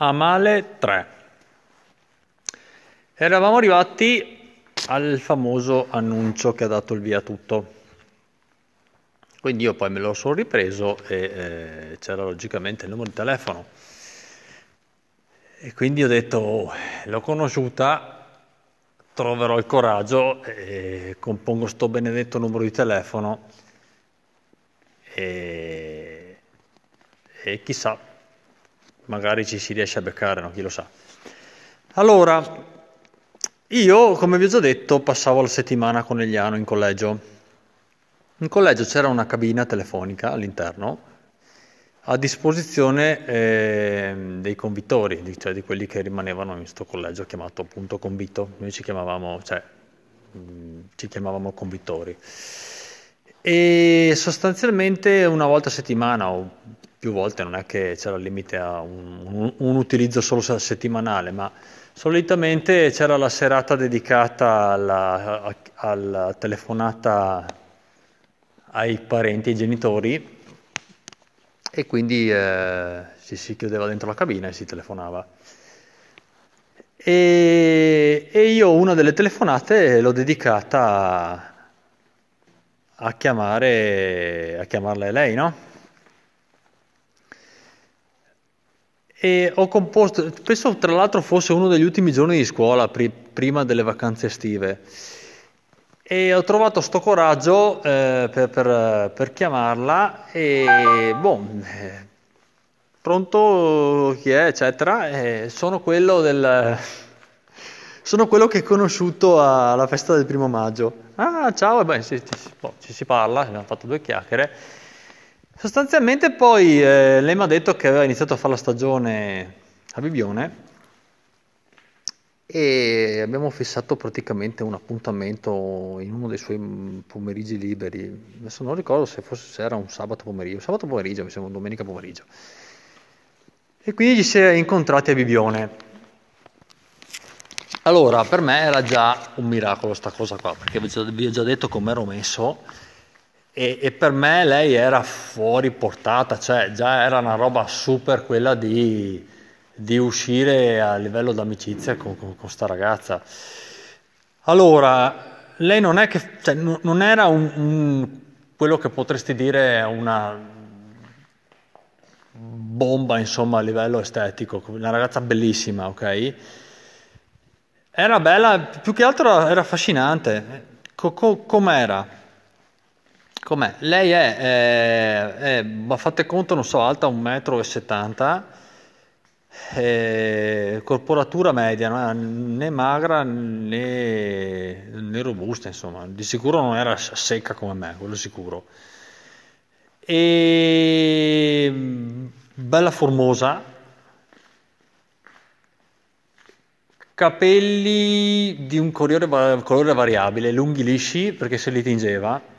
A male 3. Eravamo arrivati al famoso annuncio che ha dato il via tutto. Quindi io poi me lo sono ripreso e eh, c'era logicamente il numero di telefono. E quindi ho detto, oh, l'ho conosciuta, troverò il coraggio e compongo sto benedetto numero di telefono e, e chissà, magari ci si riesce a beccare, no? chi lo sa. Allora, io, come vi ho già detto, passavo la settimana con Eliano in collegio. In collegio c'era una cabina telefonica all'interno a disposizione eh, dei convittori, cioè di quelli che rimanevano in questo collegio chiamato appunto convito. Noi ci chiamavamo, cioè, mh, mm, ci chiamavamo convittori. E sostanzialmente una volta a settimana o più volte, non è che c'era il limite a un, un, un utilizzo solo settimanale, ma solitamente c'era la serata dedicata alla, alla telefonata ai parenti, ai genitori e quindi eh, ci si chiudeva dentro la cabina e si telefonava. E, e io una delle telefonate l'ho dedicata a, a chiamare a chiamarla lei, no? E ho composto, penso tra l'altro fosse uno degli ultimi giorni di scuola, pri- prima delle vacanze estive. E ho trovato sto coraggio eh, per, per, per, chiamarla e, boh, eh, pronto chi è, eccetera. E sono quello del... Sono quello che hai conosciuto alla festa del primo maggio. Ah, ciao, e beh, ci, ci, boh, ci si parla, abbiamo fatto due chiacchiere. Sostanzialmente poi eh, lei mi ha detto che aveva iniziato a fare la stagione a Bibione e abbiamo fissato praticamente un appuntamento in uno dei suoi pomeriggi liberi. Adesso non ricordo se, fosse, se era un sabato pomeriggio, sabato pomeriggio, mi sembra un domenica pomeriggio. E quindi ci si è incontrati a Bibione. Allora, per me era già un miracolo sta cosa qua, perché vi ho già detto come ero messo e, e, per me lei era fuori portata, cioè già era una roba super quella di, di uscire a livello d'amicizia con, con, con sta ragazza. Allora, lei non è che, cioè, non era un, un, quello che potresti dire una bomba, insomma, a livello estetico, una ragazza bellissima, ok? Era bella, più che altro era affascinante. Co- co- com'era? Com'è? Lei è, è, è, ma fate conto, non so, alta 1,70 m, eh, corporatura media, no? né magra né, né, robusta, insomma, di sicuro non era secca come me, quello sicuro. E bella formosa, capelli di un colore variabile, lunghi lisci perché se li tingeva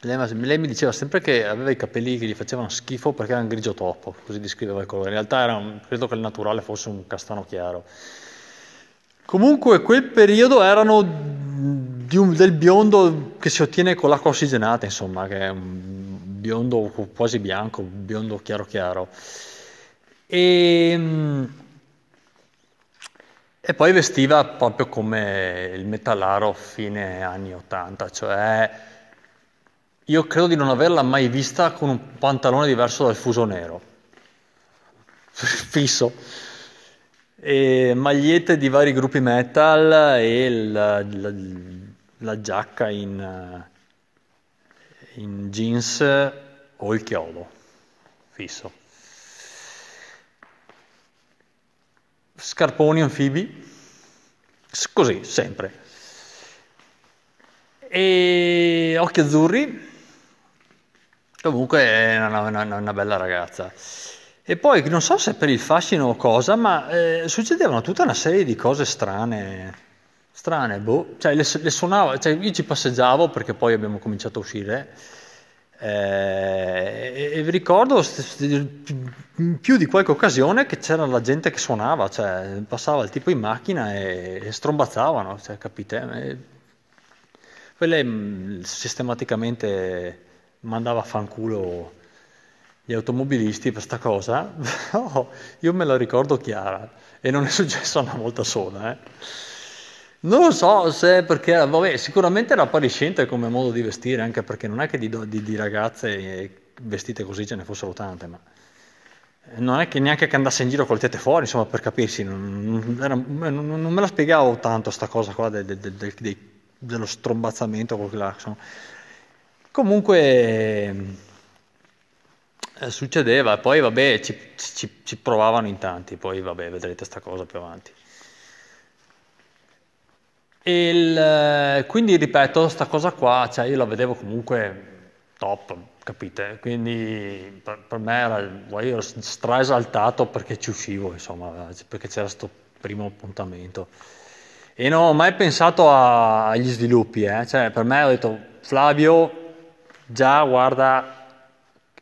lei, lei, mi diceva sempre che aveva i capelli che gli facevano schifo perché erano grigio troppo, così descriveva il colore. In realtà era un, credo che il naturale fosse un castano chiaro. Comunque quel periodo erano un, del biondo che si ottiene con l'acqua ossigenata, insomma, che è un biondo quasi bianco, un biondo chiaro chiaro. E, e poi vestiva proprio come il metallaro fine anni 80, cioè io credo di non averla mai vista con un pantalone diverso dal fuso nero, fisso. E magliette di vari gruppi metal e la, la, la giacca in, in jeans o il chiodo, fisso. Scarponi anfibi, così, sempre. E occhi azzurri, Comunque è una, una, una, bella ragazza. E poi non so se per il fascino o cosa, ma eh, succedevano tutta una serie di cose strane. Strane, boh. Cioè, le, le suonava, cioè, io ci passeggiavo perché poi abbiamo cominciato a uscire. Eh, e, vi ricordo in più di qualche occasione che c'era la gente che suonava, cioè passava il tipo in macchina e, e strombazzavano, cioè, capite? E poi lei sistematicamente mandava a fanculo gli automobilisti per sta cosa, no, io me la ricordo chiara e non è successo una volta sola. Eh. Non lo so se perché, vabbè, sicuramente era appariscente come modo di vestire, anche perché non è che di, di, di ragazze vestite così ce ne fossero tante, ma non è che neanche che andasse in giro col tette fuori, insomma, per capirsi, non, era, non, non me la spiegavo tanto sta cosa qua de, de, de, dello strombazzamento col clacson. Comunque eh, succedeva, poi vabbè, ci, ci, ci, provavano in tanti, poi vabbè, vedrete sta cosa più avanti. Il, quindi ripeto, sta cosa qua, cioè io la vedevo comunque top, capite? Quindi per, per me era, io ero straesaltato perché ci uscivo, insomma, perché c'era questo primo appuntamento. E non ho mai pensato a, agli sviluppi, eh? cioè, per me ho detto, Flavio, già guarda,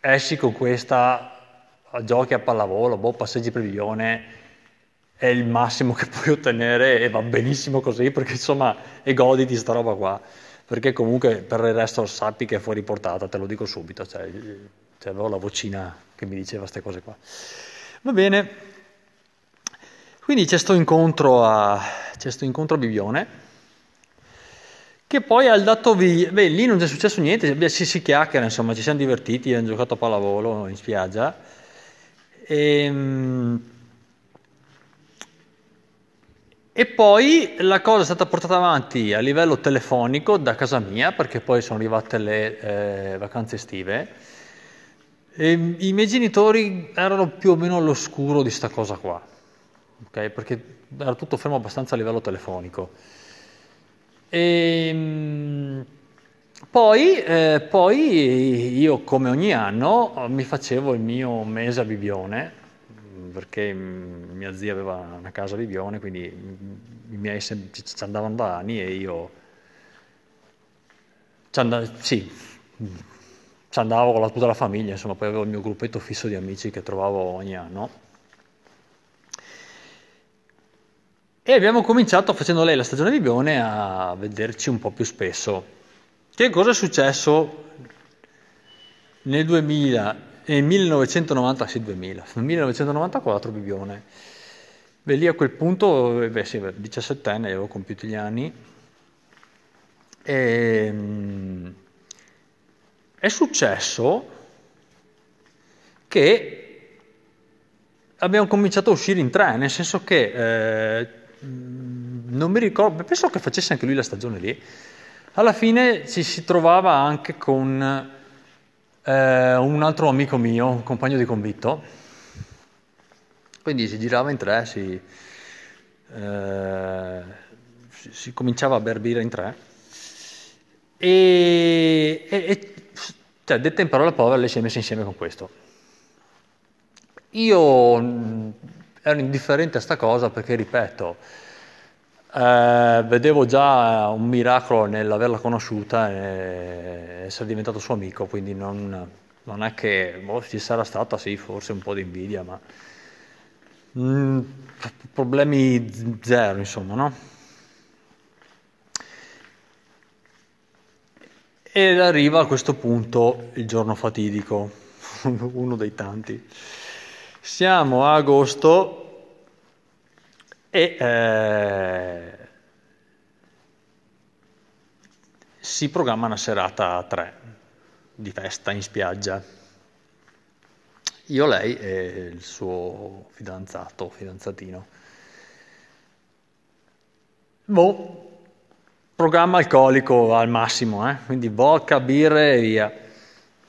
esci con questa, giochi a pallavolo, boh, passeggi per Lione, è il massimo che puoi ottenere e va benissimo così perché insomma e goditi sta roba qua. Perché comunque per il resto sappi che è fuori portata, te lo dico subito, cioè, cioè avevo la vocina che mi diceva queste cose qua. Va bene, quindi c'è questo incontro a, c'è sto incontro a Bibione, che poi ha dato via, beh lì non è successo niente, si, si chiacchiera, insomma, ci siamo divertiti, abbiamo giocato a pallavolo in spiaggia, e, ehm, e poi la cosa è stata portata avanti a livello telefonico da casa mia, perché poi sono arrivate le eh, vacanze estive. E I miei genitori erano più o meno all'oscuro di sta cosa qua, okay? perché era tutto fermo abbastanza a livello telefonico. E, ehm, poi, eh, poi io, come ogni anno, mi facevo il mio mese a Bibione, perché mia zia aveva una casa a Bibione, quindi i miei ci andavano da anni e io ci andavo, sì, ci andavo con la, tutta la famiglia, insomma, poi avevo il mio gruppetto fisso di amici che trovavo ogni anno. E abbiamo cominciato, facendo lei la stagione Bibione, a vederci un po' più spesso. Che cosa è successo nel 2000 nel 1990, sì 2000, nel 1994 Bibione. Beh, lì a quel punto, eh, beh sì, 17 anni, avevo compiuto gli anni. E, ehm, è successo che abbiamo cominciato a uscire in tre, nel senso che eh, non mi ricordo, penso che facesse anche lui la stagione lì. Alla fine ci si trovava anche con eh, un altro amico mio, un compagno di convitto, quindi si girava in tre, si, eh, si, si cominciava a bere birra in tre e, e, e cioè, detta in parole povere, lei si è messa insieme con questo. Io mm, ero indifferente a sta cosa perché, ripeto, eh, vedevo già un miracolo nell'averla conosciuta e essere diventato suo amico, quindi non, non è che boh, ci sarà stata, sì, forse un po' di invidia, ma mm, problemi zero, insomma, no? Ed arriva a questo punto il giorno fatidico, uno dei tanti. Siamo a agosto e eh, si programma una serata a tre di festa in spiaggia. Io, lei e il suo fidanzato, fidanzatino. Boh, programma alcolico al massimo, eh? quindi vodka, birre e via.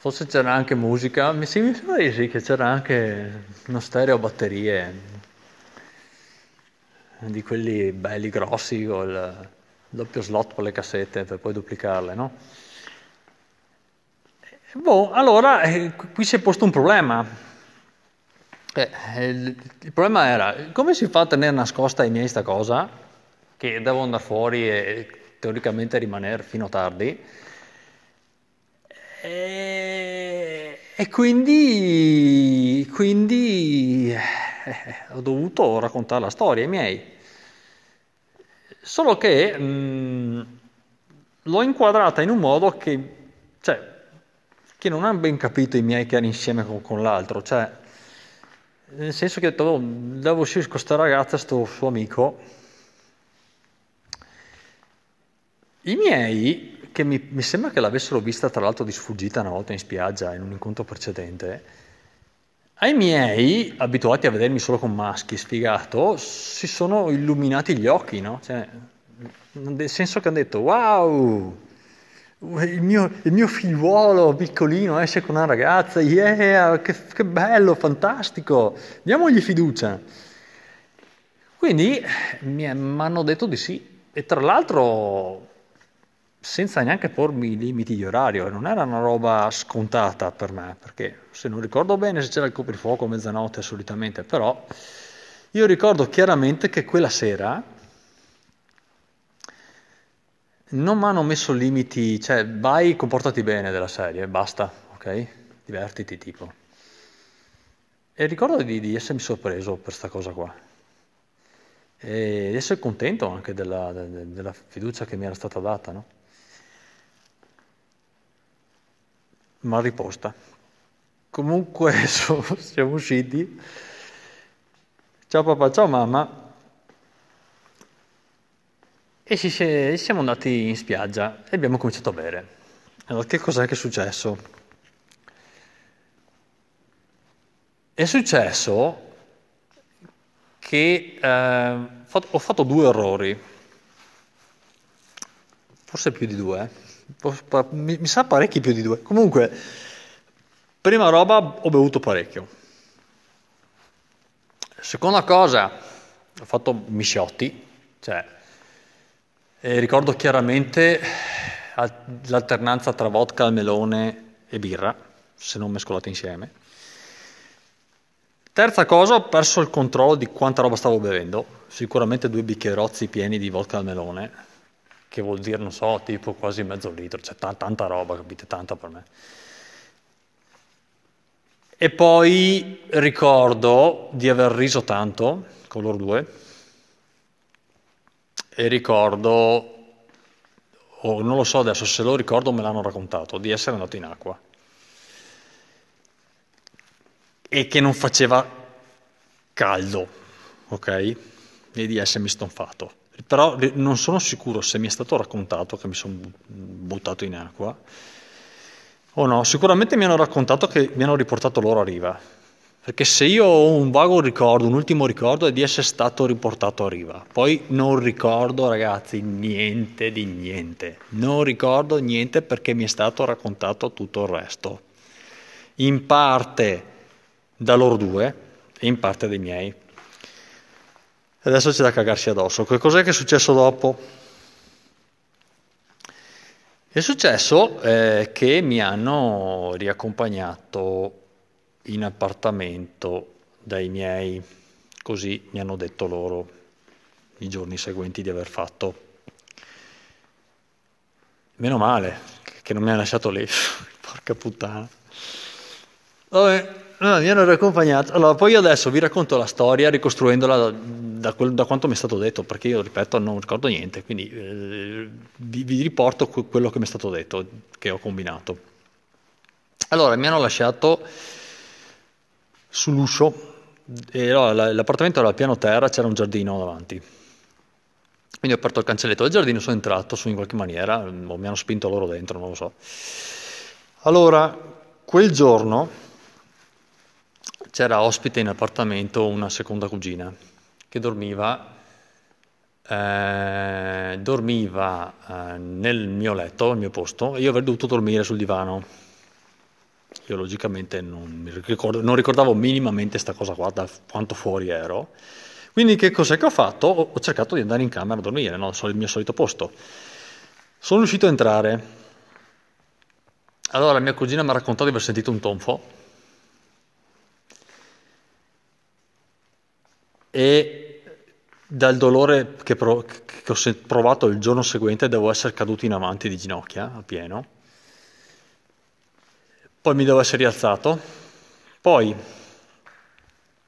Forse c'era anche musica, mi sembra di sì che c'era anche uno stereo a batterie, di quelli belli grossi con il doppio slot per le cassette per poi duplicarle, no? Boh, allora eh, qui si è posto un problema. Eh, il, il, problema era come si fa a tenere nascosta ai miei sta cosa, che devo andare fuori e teoricamente rimanere fino a tardi. E, e quindi, quindi eh, ho dovuto raccontare la storia ai miei. Solo che mh, l'ho inquadrata in un modo che, cioè, che non hanno ben capito i miei che erano insieme con, con l'altro, cioè, nel senso che ho detto, oh, devo uscire con questa ragazza, sto suo amico. I miei, che mi, mi sembra che l'avessero vista tra l'altro di sfuggita una volta in spiaggia, in un incontro precedente, ai miei, abituati a vedermi solo con maschi, sfigato, si sono illuminati gli occhi, no? Cioè, nel senso che hanno detto, wow, il mio, il mio, figliuolo piccolino esce con una ragazza, yeah, che, che bello, fantastico, diamogli fiducia. Quindi mi hanno detto di sì e tra l'altro senza neanche pormi limiti di orario, non era una roba scontata per me, perché se non ricordo bene se c'era il coprifuoco a mezzanotte solitamente, però io ricordo chiaramente che quella sera non mi hanno messo limiti, cioè vai, comportati bene della serie, basta, ok? Divertiti tipo. E ricordo di, di essermi sorpreso per questa cosa qua. E di essere contento anche della, della fiducia che mi era stata data, no? Mal riposta. Comunque so, siamo usciti. Ciao papà, ciao mamma. E ci siamo andati in spiaggia e abbiamo cominciato a bere. Allora, che cos'è che è successo? È successo che eh, ho fatto due errori, forse più di due. Eh mi, mi sa parecchi più di due. Comunque, prima roba, ho bevuto parecchio. Seconda cosa, ho fatto misciotti, cioè, ricordo chiaramente l'alternanza tra vodka, melone e birra, se non mescolate insieme. Terza cosa, ho perso il controllo di quanta roba stavo bevendo, sicuramente due bicchierozzi pieni di vodka al melone, che vuol dire, non so, tipo quasi mezzo litro, cioè t- tanta roba, capite, tanta per me. E poi ricordo di aver riso tanto con loro due e ricordo, o non lo so adesso se lo ricordo me l'hanno raccontato, di essere andato in acqua e che non faceva caldo, ok? E di essermi stonfato però non sono sicuro se mi è stato raccontato che mi sono buttato in acqua. O no, sicuramente mi hanno raccontato che mi hanno riportato loro a riva, perché se io ho un vago ricordo, un ultimo ricordo è di essere stato riportato a riva, poi non ricordo ragazzi niente di niente, non ricordo niente perché mi è stato raccontato tutto il resto, in parte da loro due e in parte dai miei. Adesso c'è da cagarsi addosso. Che cos'è che è successo dopo? È successo eh, che mi hanno riaccompagnato in appartamento dai miei, così mi hanno detto loro i giorni seguenti di aver fatto. Meno male che non mi hanno lasciato lì, porca puttana. Vabbè, No, mi hanno riaccompagnato. Allora, poi io adesso vi racconto la storia ricostruendola da, da, quel, da, quanto mi è stato detto, perché io, ripeto, non ricordo niente, quindi eh, vi, vi, riporto quello che mi è stato detto, che ho combinato. Allora, mi hanno lasciato sull'uscio, e, allora, l'appartamento era al piano terra, c'era un giardino davanti. Quindi ho aperto il cancelletto del giardino, sono entrato su in qualche maniera, o mi hanno spinto loro dentro, non lo so. Allora, quel giorno c'era ospite in appartamento una seconda cugina che dormiva, eh, dormiva eh, nel mio letto, al mio posto, e io avrei dovuto dormire sul divano. Io logicamente non, ricordo, non ricordavo minimamente questa cosa qua, da quanto fuori ero. Quindi che cos'è che ho fatto? Ho, ho cercato di andare in camera a dormire, no? il mio solito posto. Sono riuscito a entrare. Allora mia cugina mi ha raccontato di aver sentito un tonfo e dal dolore che, pro- che, ho provato il giorno seguente devo essere caduto in avanti di ginocchia a pieno, poi mi devo essere rialzato, poi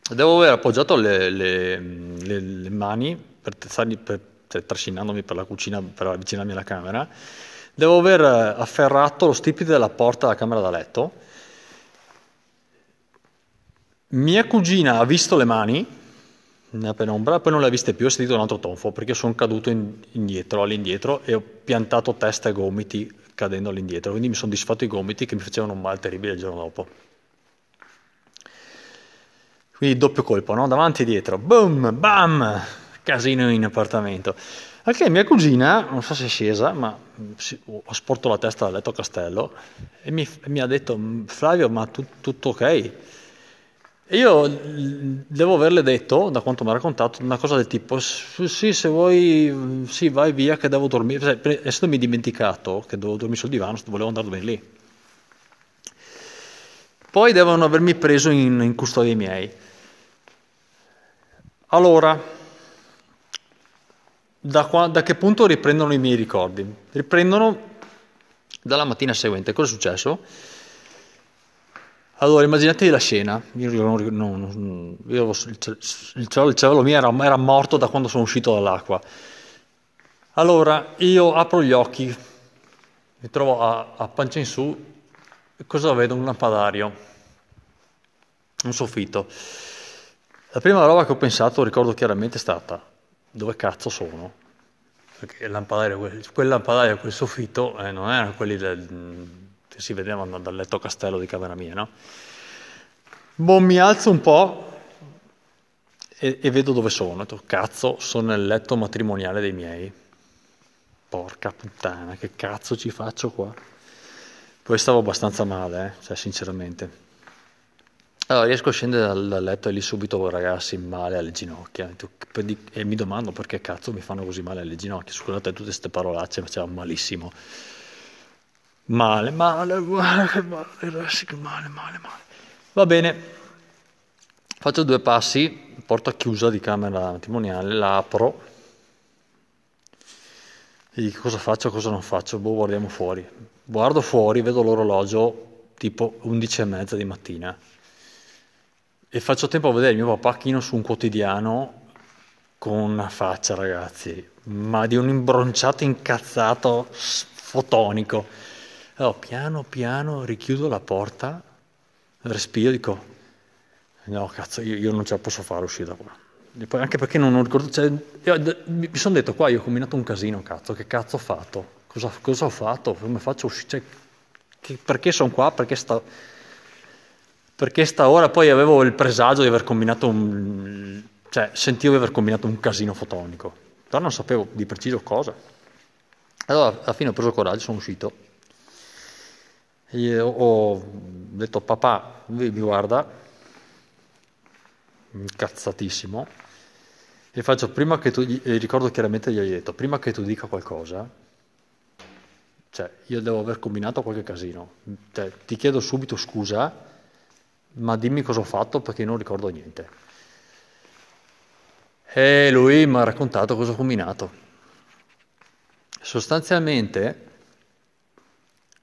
devo aver appoggiato le, le, le, le mani per, per, cioè, trascinandomi per la cucina per avvicinarmi alla camera, devo aver afferrato lo stipite della porta della camera da letto. Mia cugina ha visto le mani nella penombra, poi non le ha viste più, ho sentito un altro tonfo perché sono caduto indietro, all'indietro e ho piantato testa e gomiti cadendo all'indietro, quindi mi sono disfatto i gomiti che mi facevano un mal terribile il giorno dopo. Quindi doppio colpo, no? Davanti e dietro, boom, bam, casino in appartamento. Anche mia cugina, non so se è scesa, ma ho sporto la testa dal letto a castello e mi, mi ha detto, Flavio, ma tu, tutto ok? Io devo averle detto, da quanto mi ha raccontato, una cosa del tipo, sì, se vuoi, sì, vai via che devo dormire. Essendomi dimenticato che dovevo dormire sul divano, volevo andare a dormire lì. Poi devono avermi preso in, in custodia i miei. Allora, da, qua, da, che punto riprendono i miei ricordi? Riprendono dalla mattina seguente. Cosa è successo? Allora, immaginatevi la scena. Io, non, non, io il, il, il cervello mio era, era morto da quando sono uscito dall'acqua. Allora, io apro gli occhi, mi trovo a, a pancia in su, e cosa vedo? Un lampadario, un soffitto. La prima roba che ho pensato, ricordo chiaramente, è stata dove cazzo sono? Perché il lampadario, quel lampadario, quel soffitto, eh, non erano quelli del, che si vedevano dal letto castello di camera mia, no? Boh, mi alzo un po' e, e vedo dove sono. Detto, cazzo, sono nel letto matrimoniale dei miei. Porca puttana, che cazzo ci faccio qua? Poi stavo abbastanza male, eh? cioè sinceramente. Allora, riesco a scendere dal, dal letto e lì subito ragazzi male alle ginocchia e mi domando perché cazzo mi fanno così male alle ginocchia. Scusate tutte queste parolacce, facevano malissimo. Male, male, male, male, male, male, male. Va bene, faccio due passi, porta chiusa di camera matrimoniale, la apro e dico cosa faccio, cosa non faccio, boh, guardiamo fuori. Guardo fuori, vedo l'orologio tipo 11 e mezza di mattina e faccio tempo a vedere mio papà chino su un quotidiano con una faccia, ragazzi, ma di un imbronciato incazzato fotonico. Allora, piano piano richiudo la porta, respiro e dico, no cazzo, io, io, non ce la posso fare uscire da qua. Poi, anche perché non, non ricordo, cioè, io, mi sono detto qua, io ho combinato un casino, cazzo, che cazzo ho fatto? Cosa, cosa ho fatto? Come faccio a uscire? Cioè, che, perché sono qua? Perché sto perché staora poi avevo il presagio di aver combinato un... cioè sentivo di aver combinato un casino fotonico, però non sapevo di preciso cosa. Allora alla fine ho preso coraggio, sono uscito e ho detto papà mi guarda, incazzatissimo, e faccio prima che tu, e ricordo chiaramente gli ho detto, prima che tu dica qualcosa, cioè io devo aver combinato qualche casino, cioè, ti chiedo subito scusa ma dimmi cosa ho fatto perché non ricordo niente. E lui mi ha raccontato cosa ho combinato. Sostanzialmente,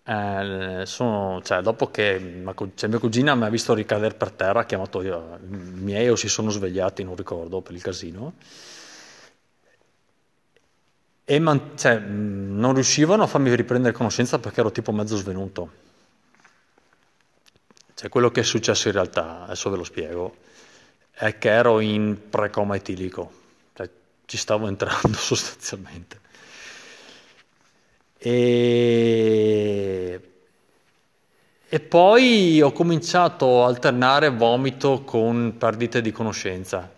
eh, sono, cioè, dopo che cioè, mia cugina mi ha visto ricadere per terra, ha chiamato io, i miei o si sono svegliati, non ricordo, per il casino, e man, cioè, non riuscivano a farmi riprendere conoscenza perché ero tipo mezzo svenuto. Cioè, quello che è successo in realtà, adesso ve lo spiego, è che ero in precoma etilico, cioè, ci stavo entrando sostanzialmente. E... e poi ho cominciato a alternare vomito con perdite di conoscenza.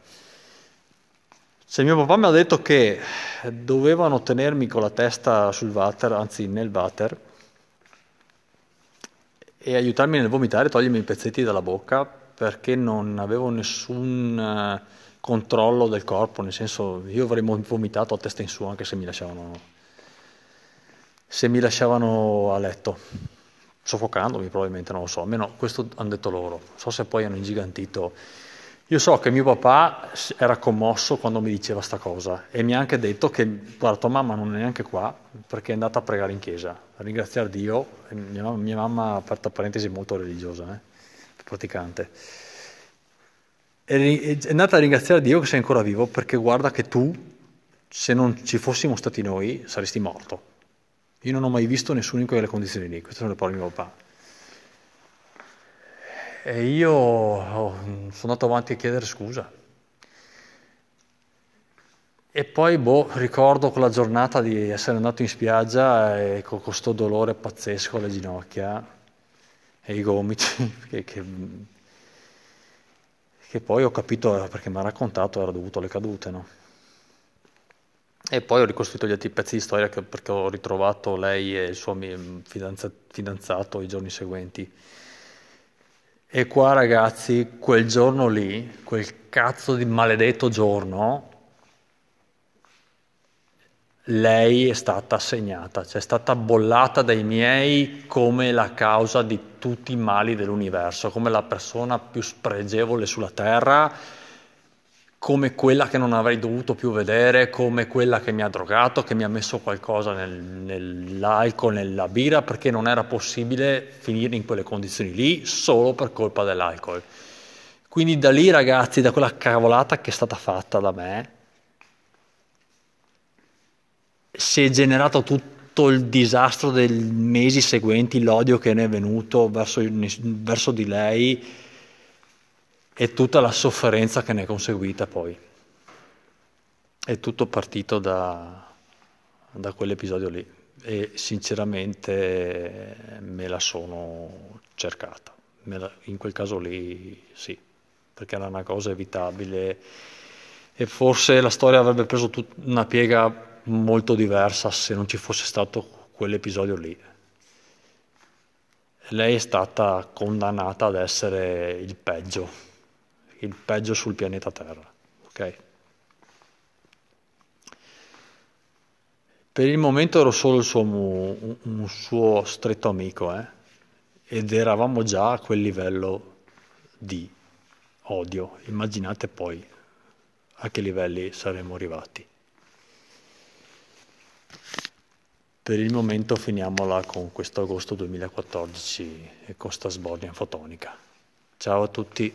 Se mio papà mi ha detto che dovevano tenermi con la testa sul water, anzi nel water, e aiutarmi nel vomitare, togliermi i pezzetti dalla bocca perché non avevo nessun eh, controllo del corpo, nel senso io avrei vomitato a testa in su anche se mi lasciavano, se mi lasciavano a letto, soffocandomi probabilmente, non lo so, almeno questo hanno detto loro, so se poi hanno ingigantito. Io so che mio papà era commosso quando mi diceva sta cosa e mi ha anche detto che guarda tua mamma non è neanche qua perché è andata a pregare in chiesa, a ringraziare Dio, mia mamma, mia mamma aperta parentesi molto religiosa, eh, praticante, è andata a ringraziare Dio che sei ancora vivo perché guarda che tu se non ci fossimo stati noi saresti morto, Io non ho mai visto nessuno in quelle condizioni lì, queste sono le parole di mio papà. E io sono andato avanti a chiedere scusa. E poi, boh, ricordo quella giornata di essere andato in spiaggia e con questo dolore pazzesco alle ginocchia e i gomiti, che, che, che poi ho capito, perché mi ha raccontato, era dovuto alle cadute, no? E poi ho ricostruito gli altri pezzi di storia perché ho ritrovato lei e il suo fidanzato i giorni seguenti. E qua ragazzi, quel giorno lì, quel cazzo di maledetto giorno, lei è stata assegnata, cioè è stata bollata dai miei come la causa di tutti i mali dell'universo, come la persona più spregevole sulla terra come quella che non avrei dovuto più vedere, come quella che mi ha drogato, che mi ha messo qualcosa nel, nell'alcol, nella birra, perché non era possibile finire in quelle condizioni lì solo per colpa dell'alcol. Quindi da lì ragazzi, da quella cavolata che è stata fatta da me, si è generato tutto il disastro dei mesi seguenti, l'odio che ne è venuto verso, verso di lei, e tutta la sofferenza che ne è conseguita poi. È tutto partito da, da quell'episodio lì e sinceramente me la sono cercata. La, in quel caso lì sì, perché era una cosa evitabile e forse la storia avrebbe preso tut- una piega molto diversa se non ci fosse stato quell'episodio lì. Lei è stata condannata ad essere il peggio il peggio sul pianeta Terra. Okay? Per il momento ero solo suo, un, un, suo stretto amico eh? ed eravamo già a quel livello di odio. Immaginate poi a che livelli saremmo arrivati. Per il momento finiamola con questo agosto 2014 e con sta sbornia fotonica. Ciao a tutti.